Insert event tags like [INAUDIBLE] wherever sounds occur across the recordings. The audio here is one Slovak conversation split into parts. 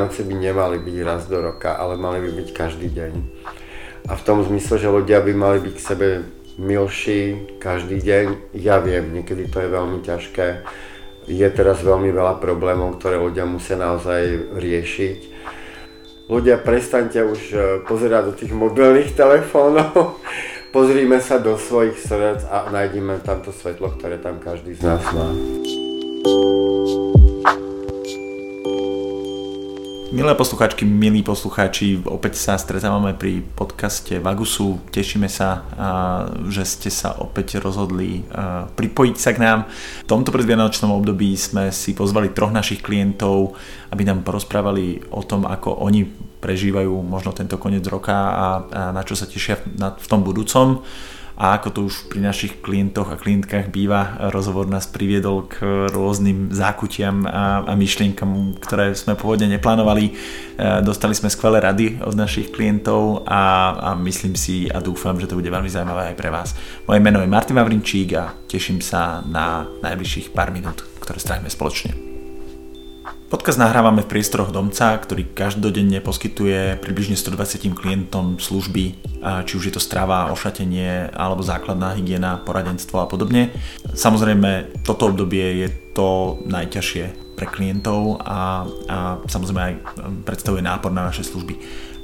Vianoce by nemali byť raz do roka, ale mali by byť každý deň. A v tom zmysle, že ľudia by mali byť k sebe milší každý deň. Ja viem, niekedy to je veľmi ťažké. Je teraz veľmi veľa problémov, ktoré ľudia musia naozaj riešiť. Ľudia, prestaňte už e, pozerať do tých mobilných telefónov, [LAUGHS] pozrime sa do svojich srdc a nájdime tamto svetlo, ktoré tam každý z nás má. Milé poslucháčky, milí poslucháči, opäť sa stretávame pri podcaste Vagusu. Tešíme sa, že ste sa opäť rozhodli pripojiť sa k nám. V tomto predvianočnom období sme si pozvali troch našich klientov, aby nám porozprávali o tom, ako oni prežívajú možno tento koniec roka a na čo sa tešia v tom budúcom a ako to už pri našich klientoch a klientkách býva, rozhovor nás priviedol k rôznym zákutiam a, a myšlienkam, ktoré sme pôvodne neplánovali. E, dostali sme skvelé rady od našich klientov a, a myslím si a dúfam, že to bude veľmi zaujímavé aj pre vás. Moje meno je Martin Mavrinčík a teším sa na najbližších pár minút, ktoré strávime spoločne. Podcast nahrávame v priestoroch domca, ktorý každodenne poskytuje približne 120 klientom služby, či už je to strava, ošatenie alebo základná hygiena, poradenstvo a podobne. Samozrejme, toto obdobie je to najťažšie pre klientov a, a samozrejme aj predstavuje nápor na naše služby.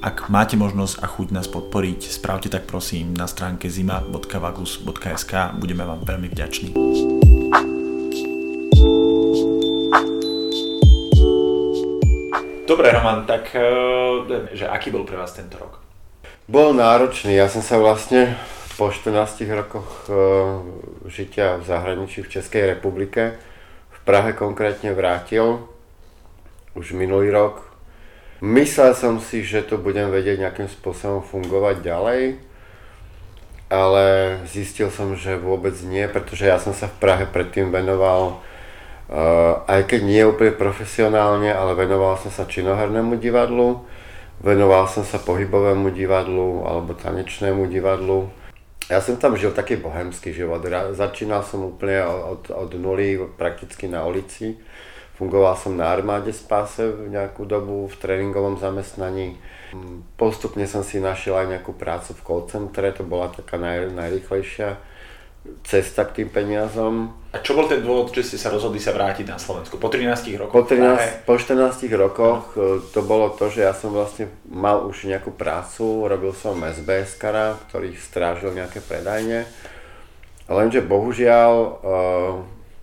Ak máte možnosť a chuť nás podporiť, spravte tak prosím na stránke zima.vagus.sk, budeme vám veľmi vďační. Dobre, Roman, tak eh, že aký bol pre vás tento rok? Bol náročný. Ja som sa vlastne po 14 rokoch eh, žitia v zahraničí v Českej republike v Prahe konkrétne vrátil už minulý rok. Myslel som si, že to budem vedieť nejakým spôsobom fungovať ďalej, ale zistil som, že vôbec nie, pretože ja som sa v Prahe predtým venoval aj keď nie úplne profesionálne, ale venoval som sa činohernému divadlu, venoval som sa pohybovému divadlu alebo tanečnému divadlu. Ja som tam žil taký bohemský život. Začínal som úplne od, od nuly, prakticky na ulici. Fungoval som na armáde spáse v nejakú dobu v tréningovom zamestnaní. Postupne som si našiel aj nejakú prácu v call centre, to bola taká naj, najrychlejšia cesta k tým peniazom. A čo bol ten dôvod, že ste sa rozhodli sa vrátiť na Slovensku? Po 13 rokoch? Po, 13, po 14 rokoch no. to bolo to, že ja som vlastne mal už nejakú prácu, robil som SBS kara, ktorý strážil nejaké predajne. Lenže bohužiaľ e,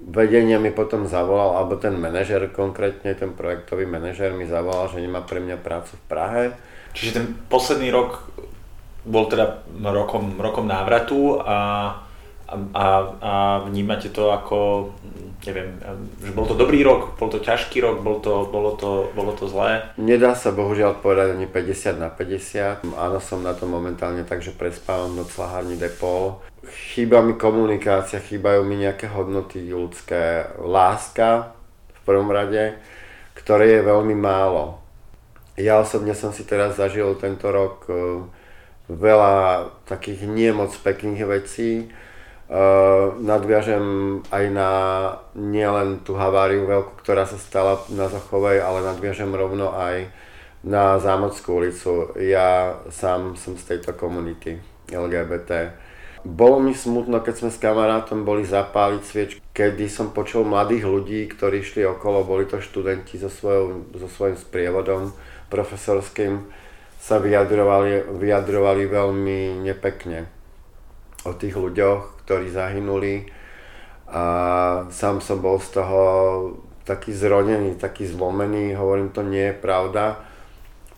vedenie mi potom zavolal, alebo ten manažer konkrétne, ten projektový manažer mi zavolal, že nemá pre mňa prácu v Prahe. Čiže ten posledný rok bol teda rokom, rokom návratu a a, a vnímate to ako, neviem, že bol to dobrý rok, bol to ťažký rok, bol to, bolo, to, bolo to zlé? Nedá sa bohužiaľ povedať ani 50 na 50. Áno, som na to momentálne tak, že prespávam noc slahárni Depol. Chýba mi komunikácia, chýbajú mi nejaké hodnoty ľudské. Láska v prvom rade, ktoré je veľmi málo. Ja osobne som si teraz zažil tento rok e, veľa takých nie moc pekných vecí, nadviažem aj na nielen tú haváriu veľkú, ktorá sa stala na Zachovej, ale nadviažem rovno aj na Zámodskú ulicu. Ja sám som z tejto komunity LGBT. Bolo mi smutno, keď sme s kamarátom boli zapáliť svieč, kedy som počul mladých ľudí, ktorí šli okolo, boli to študenti so, svojou, so svojím sprievodom profesorským, sa vyjadrovali, vyjadrovali veľmi nepekne o tých ľuďoch, ktorí zahynuli a sám som bol z toho taký zronený, taký zlomený, hovorím, to nie je pravda.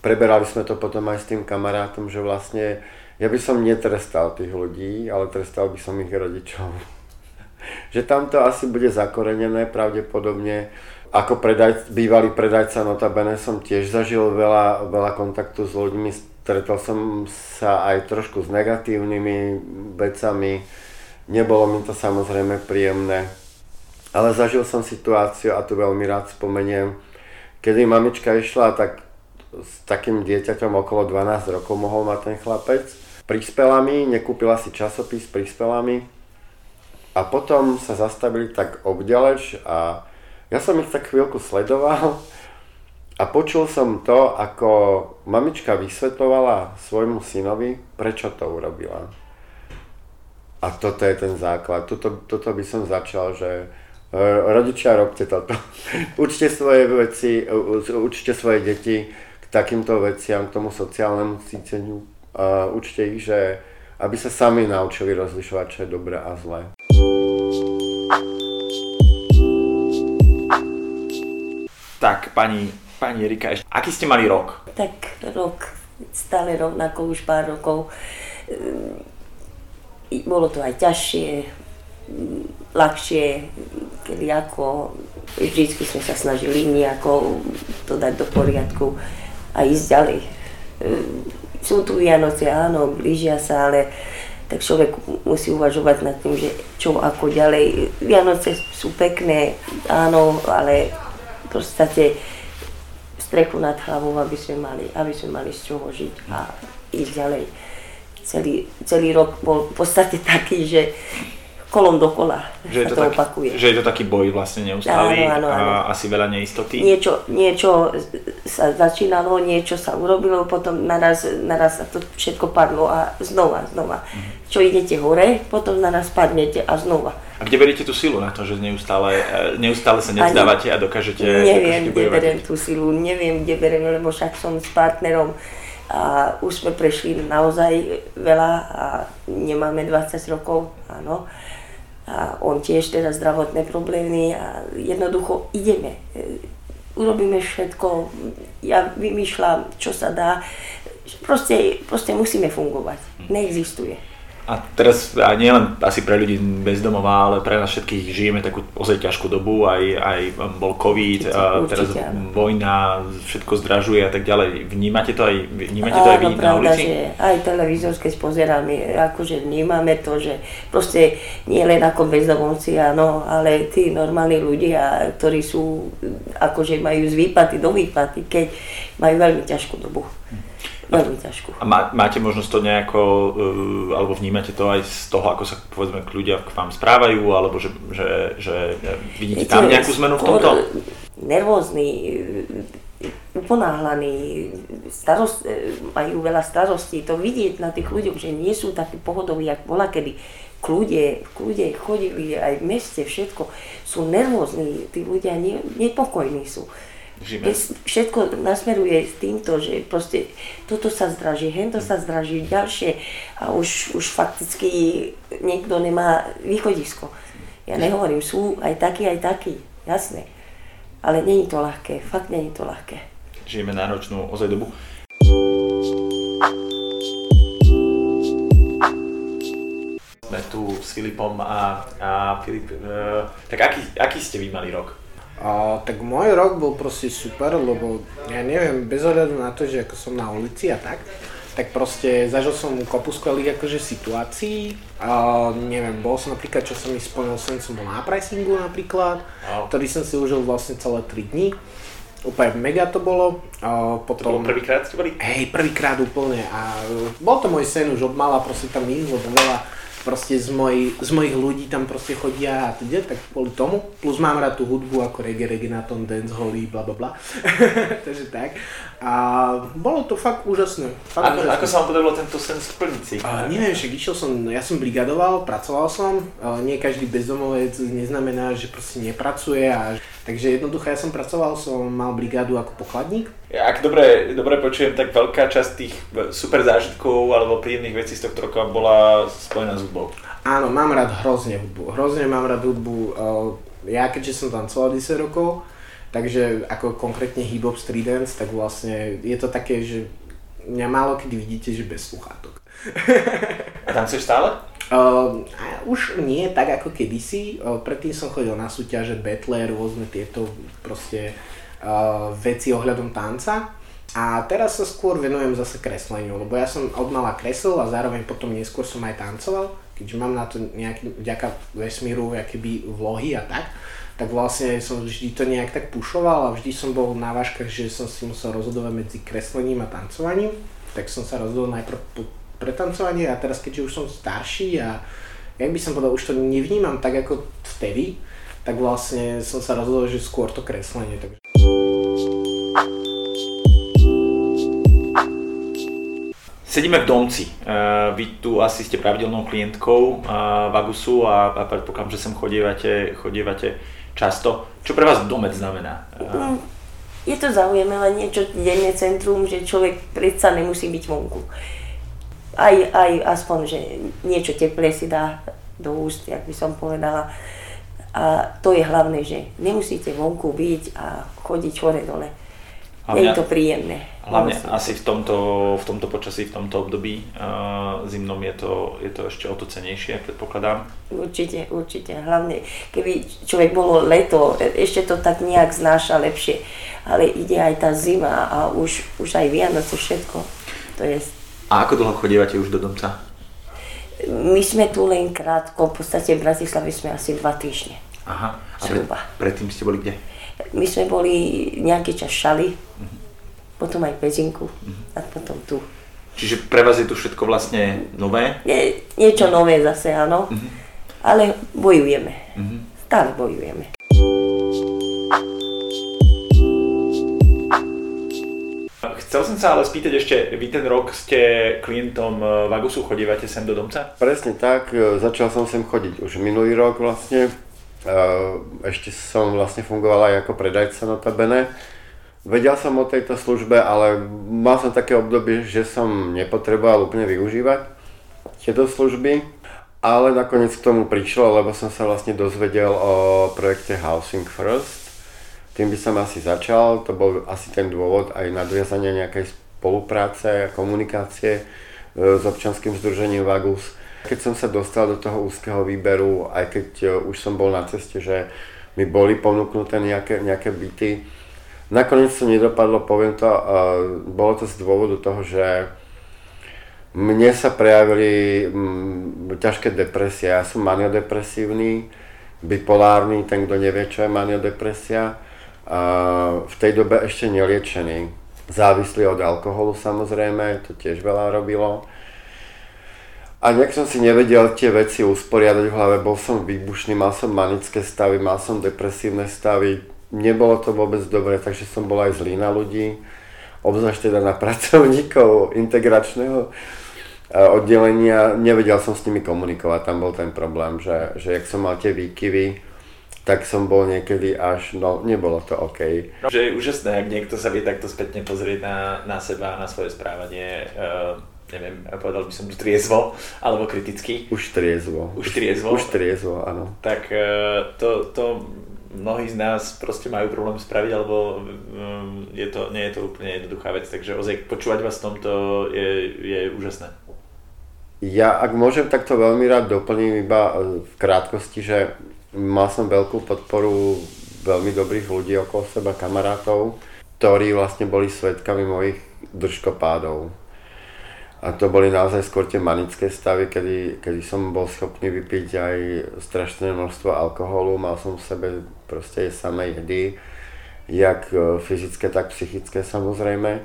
Preberali sme to potom aj s tým kamarátom, že vlastne ja by som netrestal tých ľudí, ale trestal by som ich rodičov. [LAUGHS] že tam to asi bude zakorenené pravdepodobne. Ako predaj, bývalý predajca notabene som tiež zažil veľa, veľa kontaktu s ľuďmi, stretol som sa aj trošku s negatívnymi vecami, Nebolo mi to samozrejme príjemné, ale zažil som situáciu a tu veľmi rád spomeniem, kedy mamička išla, tak s takým dieťaťom okolo 12 rokov mohol mať ten chlapec. Prispela mi, nekúpila si časopis, prispela mi. A potom sa zastavili tak obďaleč a ja som ich tak chvíľku sledoval A počul som to, ako mamička vysvetovala svojmu synovi, prečo to urobila. A toto je ten základ. Toto, toto by som začal, že e, rodičia, robte toto. [LAUGHS] učte svoje veci, učte svoje deti k takýmto veciam, k tomu sociálnemu cíteniu. Učte ich, že aby sa sami naučili rozlišovať, čo je dobré a zlé. Tak, pani Pani Erika, aký ste mali rok? Tak rok, stále rovnako už pár rokov. Bolo to aj ťažšie, ľahšie, kedy ako, vždycky sme sa snažili nejako to dať do poriadku a ísť ďalej. Sú tu Vianoce, áno, blížia sa, ale tak človek musí uvažovať nad tým, že čo ako ďalej. Vianoce sú pekné, áno, ale v podstate strechu nad hlavou, aby sme mali, aby sme mali z čoho žiť a ísť ďalej. Celý, celý rok bol v podstate taký, že kolom dokola že je to, to taký, opakuje. Že je to taký boj vlastne neustály áno, áno, áno. a asi veľa neistoty. Niečo, niečo sa začínalo, niečo sa urobilo, potom naraz, naraz to všetko padlo a znova, znova. Mhm. Čo idete hore, potom naraz padnete a znova. A kde beriete tú silu na to, že neustále, e, neustále sa nevzdávate a dokážete Neviem, kde beriem tú silu, neviem, kde beriem, lebo však som s partnerom a už sme prešli naozaj veľa a nemáme 20 rokov, áno. A on tiež teda zdravotné problémy a jednoducho ideme. E, urobíme všetko, ja vymýšľam, čo sa dá. Proste, proste musíme fungovať. Neexistuje. A teraz a nie len asi pre ľudí bezdomová, ale pre nás všetkých žijeme takú ozaj ťažkú dobu, aj, aj bol COVID, a teraz áno. vojna, všetko zdražuje a tak ďalej. Vnímate to aj, vnímate to aj vy na ulici? Že aj televízor, keď pozeráme, akože vnímame to, že proste nie len ako bezdomovci, áno, ale tí normálni ľudia, ktorí sú, akože majú z výplaty do výplaty, keď majú veľmi ťažkú dobu. Veľmi ťažko. A má, máte možnosť to nejako, uh, alebo vnímate to aj z toho, ako sa povedzme k ľudia k vám správajú, alebo že, že, že vidíte Viete, tam nejakú zmenu v tomto? Nervózny, uponáhlaní, starost, majú veľa starostí. To vidieť na tých ľuďoch, že nie sú takí pohodoví, ako bola kedy kľude, kľude chodili aj v meste, všetko. Sú nervózni, tí ľudia ne, nepokojní sú. Žime. Všetko nasmeruje s týmto, že proste toto sa zdraží, hento sa zdraží, ďalšie a už, už fakticky niekto nemá východisko. Ja nehovorím, sú aj takí, aj takí, jasné. Ale není to ľahké, fakt není to ľahké. Žijeme náročnú ozaj dobu. Sme tu s Filipom a, a Filip, uh, tak aký, aký ste vy mali rok? A, tak môj rok bol proste super, lebo ja neviem, bez ohľadu na to, že ako som na ulici a tak, tak proste zažil som kopu skvelých akože situácií. A, neviem, bol som napríklad, čo som mi splnil sen, som bol na pricingu napríklad, wow. ktorý som si užil vlastne celé 3 dní. Úplne mega to bolo. A potom... To bolo prvýkrát ste boli? Hej, prvýkrát úplne. A bol to môj sen už od mala, proste tam ísť, lebo veľa proste z, moj, z mojich ľudí tam proste chodia a teda, tak kvôli tomu. Plus mám rád tú hudbu ako reggae, reggaeton, dance, holy, bla bla bla. [LAUGHS] Takže tak. A bolo to fakt úžasné. Fakt ako, úžasné. ako sa vám podarilo tento sen splniť si? A, neviem, však išiel som, ja som brigadoval, pracoval som. A nie každý bezdomovec neznamená, že proste nepracuje. A, takže jednoducho ja som pracoval, som mal brigádu ako pokladník ak dobre, dobre počujem, tak veľká časť tých super zážitkov alebo príjemných vecí z tohto roka bola spojená s hudbou. Áno, mám rád hrozne hudbu. Hrozne mám rád hudbu. Eh, ja keďže som tancoval 10 rokov, takže ako konkrétne hip-hop street dance, tak vlastne je to také, že mňa málo kedy vidíte, že bez sluchátok. A tancuješ stále? Uh, už nie tak ako kedysi. Uh, predtým som chodil na súťaže, battle, rôzne tieto proste veci ohľadom tanca. A teraz sa skôr venujem zase kresleniu, lebo ja som od mala kresel a zároveň potom neskôr som aj tancoval, keďže mám na to nejaký, vďaka vesmíru, by vlohy a tak, tak vlastne som vždy to nejak tak pušoval a vždy som bol na váškach, že som si musel rozhodovať medzi kreslením a tancovaním, tak som sa rozhodol najprv pre tancovanie a teraz keďže už som starší a jak by som povedal, už to nevnímam tak ako vtedy, tak vlastne som sa rozhodol, že skôr to kreslenie. Takže... Sedíme v Domci. Uh, vy tu asi ste pravidelnou klientkou uh, Vagusu a, a predpokladám, že sem chodievate, chodievate často. Čo pre vás Domec znamená? Uh, je to zaujímavé niečo denné centrum, že človek predsa nemusí byť vonku. Aj, aj aspoň, že niečo teplé si dá do úst, jak by som povedala. A to je hlavné, že nemusíte vonku byť a chodiť hore dole Hlavne, je to príjemné. Hlavne Musím. asi v tomto, v tomto počasí, v tomto období uh, zimnom je to, je to ešte o to cenejšie, predpokladám. Určite, určite. Hlavne, keby človek bolo leto, ešte to tak nejak znáša lepšie. Ale ide aj tá zima a už, už aj Vianoce, všetko. To je... A ako dlho chodívate už do domca? My sme tu len krátko, v podstate v Bratislave sme asi dva týždne. Aha, a pre, predtým ste boli kde? My sme boli nejaký čas šali, uh-huh. potom aj Pezinku uh-huh. a potom tu. Čiže pre vás je tu všetko vlastne nové? Nie, niečo nové zase, áno. Uh-huh. Ale bojujeme. Uh-huh. Stále bojujeme. Chcel som sa ale spýtať ešte, vy ten rok ste klientom eh, Vagusu, chodívate sem do domca? Presne tak, eh, začal som sem chodiť už minulý rok vlastne ešte som vlastne fungoval aj ako predajca notabene. Vedel som o tejto službe, ale mal som také obdobie, že som nepotreboval úplne využívať tieto služby, ale nakoniec k tomu prišlo, lebo som sa vlastne dozvedel o projekte Housing First. Tým by som asi začal, to bol asi ten dôvod aj nadviazania nejakej spolupráce a komunikácie e, s občanským združením Vagus keď som sa dostal do toho úzkeho výberu, aj keď e, už som bol na ceste, že mi boli ponúknuté nejaké, nejaké byty, nakoniec to nedopadlo, poviem to, bolo to z dôvodu toho, že mne sa prejavili mm, ťažké depresie. Ja som maniodepresívny, bipolárny, ten, kto nevie, čo je maniodepresia. V tej dobe ešte neliečený. Závislý od alkoholu samozrejme, to tiež veľa robilo. A nejak som si nevedel tie veci usporiadať v hlave, bol som výbušný, mal som manické stavy, mal som depresívne stavy, nebolo to vôbec dobre, takže som bol aj zlý na ľudí, obzvlášť teda na [LAUGHS] pracovníkov integračného oddelenia, nevedel som s nimi komunikovať, tam bol ten problém, že, že jak som mal tie výkyvy, tak som bol niekedy až, no nebolo to OK. Že je úžasné, ak niekto sa vie takto spätne pozrieť na, na seba, na svoje správanie. Uh neviem, povedal by som triezvo, alebo kriticky. Už triezvo. Už triezvo. Už triezvo, áno. Tak e, to, to mnohí z nás proste majú problém spraviť, alebo um, je to, nie je to úplne jednoduchá vec, takže ozaj počúvať vás v tomto je, je úžasné. Ja, ak môžem, tak to veľmi rád doplním iba e, v krátkosti, že mal som veľkú podporu veľmi dobrých ľudí okolo seba, kamarátov, ktorí vlastne boli svetkami mojich držkopádov a to boli naozaj skôr tie manické stavy, kedy, kedy som bol schopný vypiť aj strašné množstvo alkoholu, mal som v sebe proste samé jedy, jak e, fyzické, tak psychické samozrejme.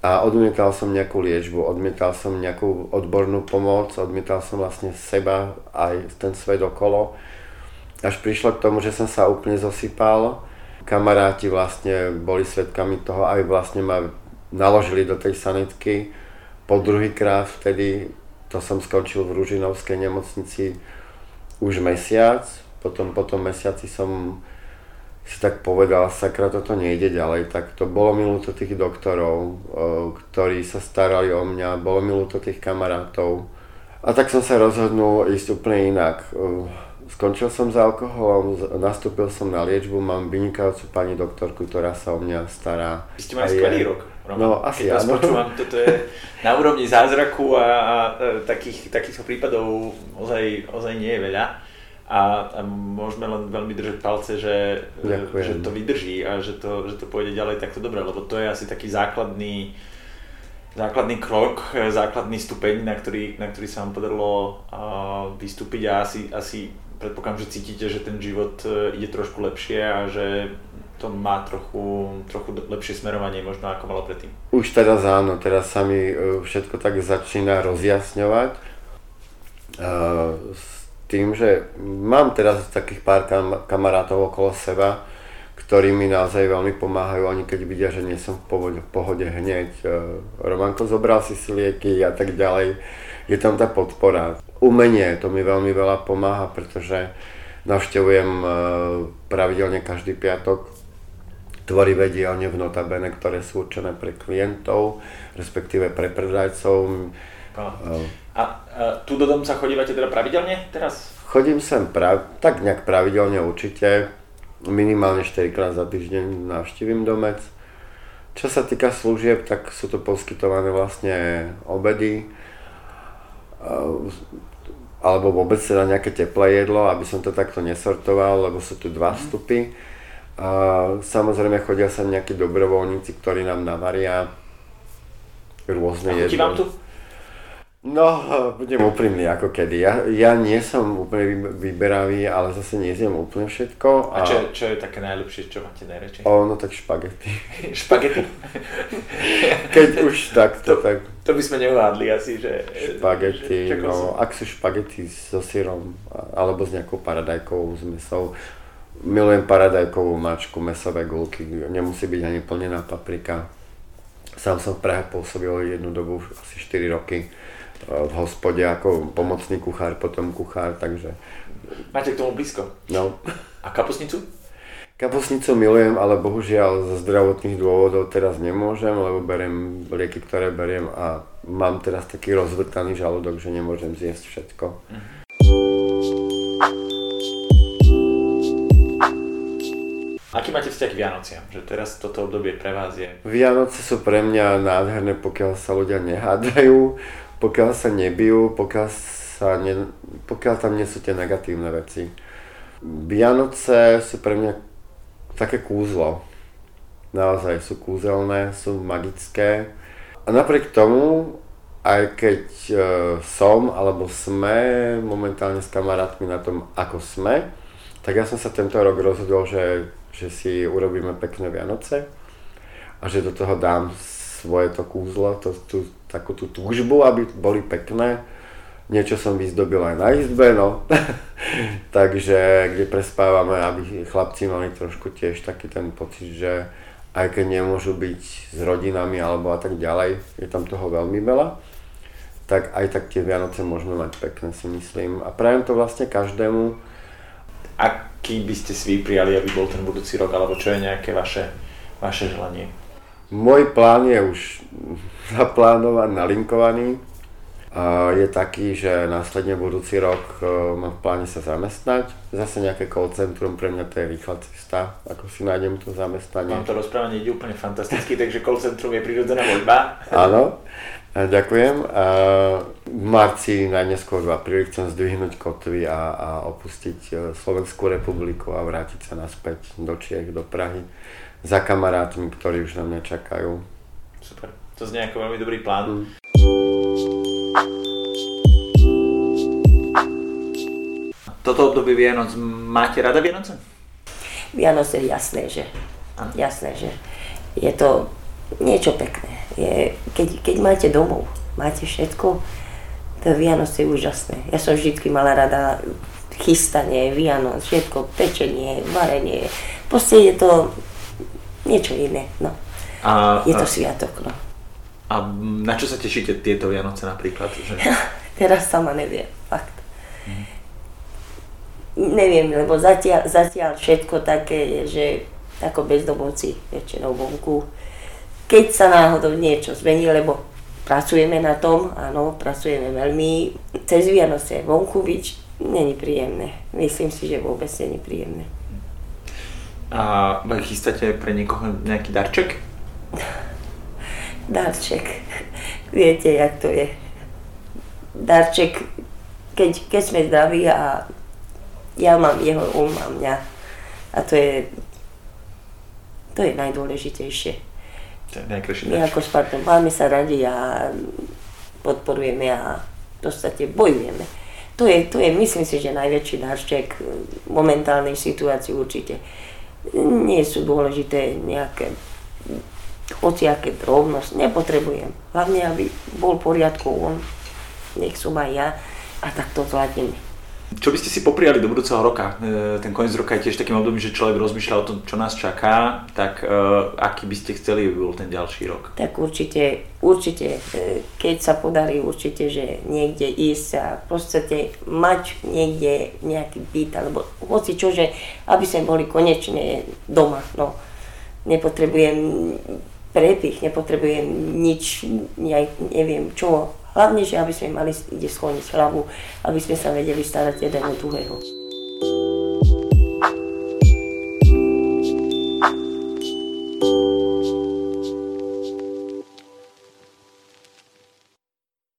A odmietal som nejakú liečbu, odmietal som nejakú odbornú pomoc, odmietal som vlastne seba aj ten svet okolo. Až prišlo k tomu, že som sa úplne zosypal. Kamaráti vlastne boli svetkami toho, aj vlastne ma naložili do tej sanitky po druhýkrát vtedy, to som skončil v Ružinovskej nemocnici už mesiac, potom po tom mesiaci som si tak povedal, sakra, toto nejde ďalej, tak to bolo mi ľúto tých doktorov, ktorí sa starali o mňa, bolo mi ľúto tých kamarátov. A tak som sa rozhodnul ísť úplne inak. Skončil som s alkoholom, nastúpil som na liečbu, mám vynikajúcu pani doktorku, ktorá sa o mňa stará. Vy ste mali skvelý rok. Roman. No, asi Keď áno. počúvam, toto je na úrovni zázraku a, a takých, takýchto prípadov ozaj, ozaj nie je veľa. A, a môžeme len veľmi držať palce, že, že to vydrží a že to, že to pôjde ďalej takto dobre, lebo to je asi taký základný, základný krok, základný stupeň, na ktorý, na ktorý sa vám podarilo uh, vystúpiť a asi, asi predpokladám, že cítite, že ten život uh, ide trošku lepšie a že to má trochu, trochu lepšie smerovanie možno ako malo predtým. Už teraz áno, teraz sa mi e, všetko tak začína rozjasňovať. E, s tým, že mám teraz takých pár kam- kamarátov okolo seba, ktorí mi naozaj veľmi pomáhajú, oni keď vidia, že nie som v pohode, v pohode hneď. E, Romanko zobral si si a tak ďalej. Je tam tá podpora. Umenie, to mi veľmi veľa pomáha, pretože navštevujem pravidelne každý piatok tvorivé dielne v Notabene, ktoré sú určené pre klientov, respektíve pre predajcov. A, a tu do sa chodívate teda pravidelne teraz? Chodím sem prav, tak nejak pravidelne určite minimálne 4 krát za týždeň navštívim domec. Čo sa týka služieb, tak sú to poskytované vlastne obedy, alebo vôbec teda nejaké teplé jedlo, aby som to takto nesortoval, lebo sú tu dva vstupy. A samozrejme chodia sa nejakí dobrovoľníci, ktorí nám navaria rôzne jedlo. vám tu? No, budem úprimný ako kedy. Ja, ja nie som úplne vyberavý, ale zase nezjem úplne všetko. A, a čo, čo je také najlepšie, čo máte najradšej? O, no tak špagety. [LAUGHS] špagety? Keď už tak, to, tak. To by sme neuvádli asi, že... Špagety, že, no, ak sú špagety so syrom, alebo s nejakou paradajkovou zmesou. Milujem paradajkovú mačku, mesové gulky, nemusí byť ani plnená paprika. Sám som v Prahe pôsobil jednu dobu, asi 4 roky v hospode ako pomocný kuchár, potom kuchár, takže... Máte k tomu blízko? No. A kapusnicu? Kapusnicu milujem, ale bohužiaľ zo zdravotných dôvodov teraz nemôžem, lebo beriem lieky, ktoré beriem a mám teraz taký rozvrtaný žalúdok, že nemôžem zjesť všetko. Aký máte vzťah k Vianociam? Že teraz toto obdobie pre vás je... Vianoce sú pre mňa nádherné, pokiaľ sa ľudia nehádajú pokiaľ sa nebijú, pokiaľ, sa ne, pokiaľ tam nie sú tie negatívne veci. Vianoce sú pre mňa také kúzlo. Naozaj sú kúzelné, sú magické. A napriek tomu, aj keď e, som alebo sme momentálne s kamarátmi na tom, ako sme, tak ja som sa tento rok rozhodol, že, že si urobíme pekné Vianoce a že do toho dám svoje to kúzlo, to, tú, takú tú túžbu, aby boli pekné. Niečo som vyzdobil aj na izbe, no. [LAUGHS] Takže kde prespávame, aby chlapci mali trošku tiež taký ten pocit, že aj keď nemôžu byť s rodinami alebo a tak ďalej, je tam toho veľmi veľa, tak aj tak tie Vianoce môžeme mať pekné, si myslím. A prajem to vlastne každému. Aký by ste si vyprijali, aby bol ten budúci rok, alebo čo je nejaké vaše, vaše želanie? Môj plán je už [LAUGHS] zaplánovaný, nalinkovaný. Je taký, že následne budúci rok e, mám v pláne sa zamestnať. Zase nejaké call centrum, pre mňa to je rýchla cesta, ako si nájdem to zamestnanie. Mám to rozprávanie ide úplne fantasticky, [LAUGHS] takže call centrum je prirodzená voľba. Áno, ďakujem. V marci, najneskôr v apríli, chcem zdvihnúť kotvy a, a opustiť e, Slovenskú republiku a vrátiť sa naspäť do Čiech, do Prahy za kamarátmi, ktorí už na mňa čakajú. Super. To znie ako veľmi dobrý plán. Mm. Toto obdobie Vianoc, máte rada Vianoce? Vianoce jasné, že. Ano. Jasné, že. Je to niečo pekné. Je, keď, keď máte domov, máte všetko, to Vianoce je úžasné. Ja som vždy mala rada chystanie, Vianoc, všetko, pečenie, varenie. Proste je to niečo iné. No. A, je to a, sviatok. No. A na čo sa tešíte tieto Vianoce napríklad? Že... [LAUGHS] Teraz sama neviem, fakt. Hmm. Neviem, lebo zatiaľ, zatiaľ všetko také je, že ako bezdomovci väčšinou vonku. Keď sa náhodou niečo zmení, lebo pracujeme na tom, áno, pracujeme veľmi, cez Vianoce vonku byť není príjemné. Myslím si, že vôbec není príjemné. A chystáte pre niekoho nejaký darček? Darček. Viete, jak to je. Darček, keď, keď sme zdraví a ja mám jeho, on má mňa. A to je, to je najdôležitejšie. To je najkrajšie My ako Spartan máme sa radi a podporujeme a v podstate bojujeme. To je, to je, myslím si, že najväčší darček momentálnej situácii určite nie sú dôležité nejaké hociaké drobnosť, nepotrebujem. Hlavne, aby bol v poriadku on, nech som aj ja a tak to zvládneme. Čo by ste si popriali do budúceho roka? E, ten koniec roka je tiež takým obdobím, že človek rozmýšľa o tom, čo nás čaká, tak e, aký by ste chceli, by bol ten ďalší rok? Tak určite, určite, e, keď sa podarí určite, že niekde ísť a v podstate mať niekde nejaký byt, alebo hoci čo, že aby sme boli konečne doma, no. Nepotrebujem prepich, nepotrebujem nič, neviem čo, Hlavne, že aby sme mali kde skloniť hlavu, aby sme sa vedeli starať jeden o druhého.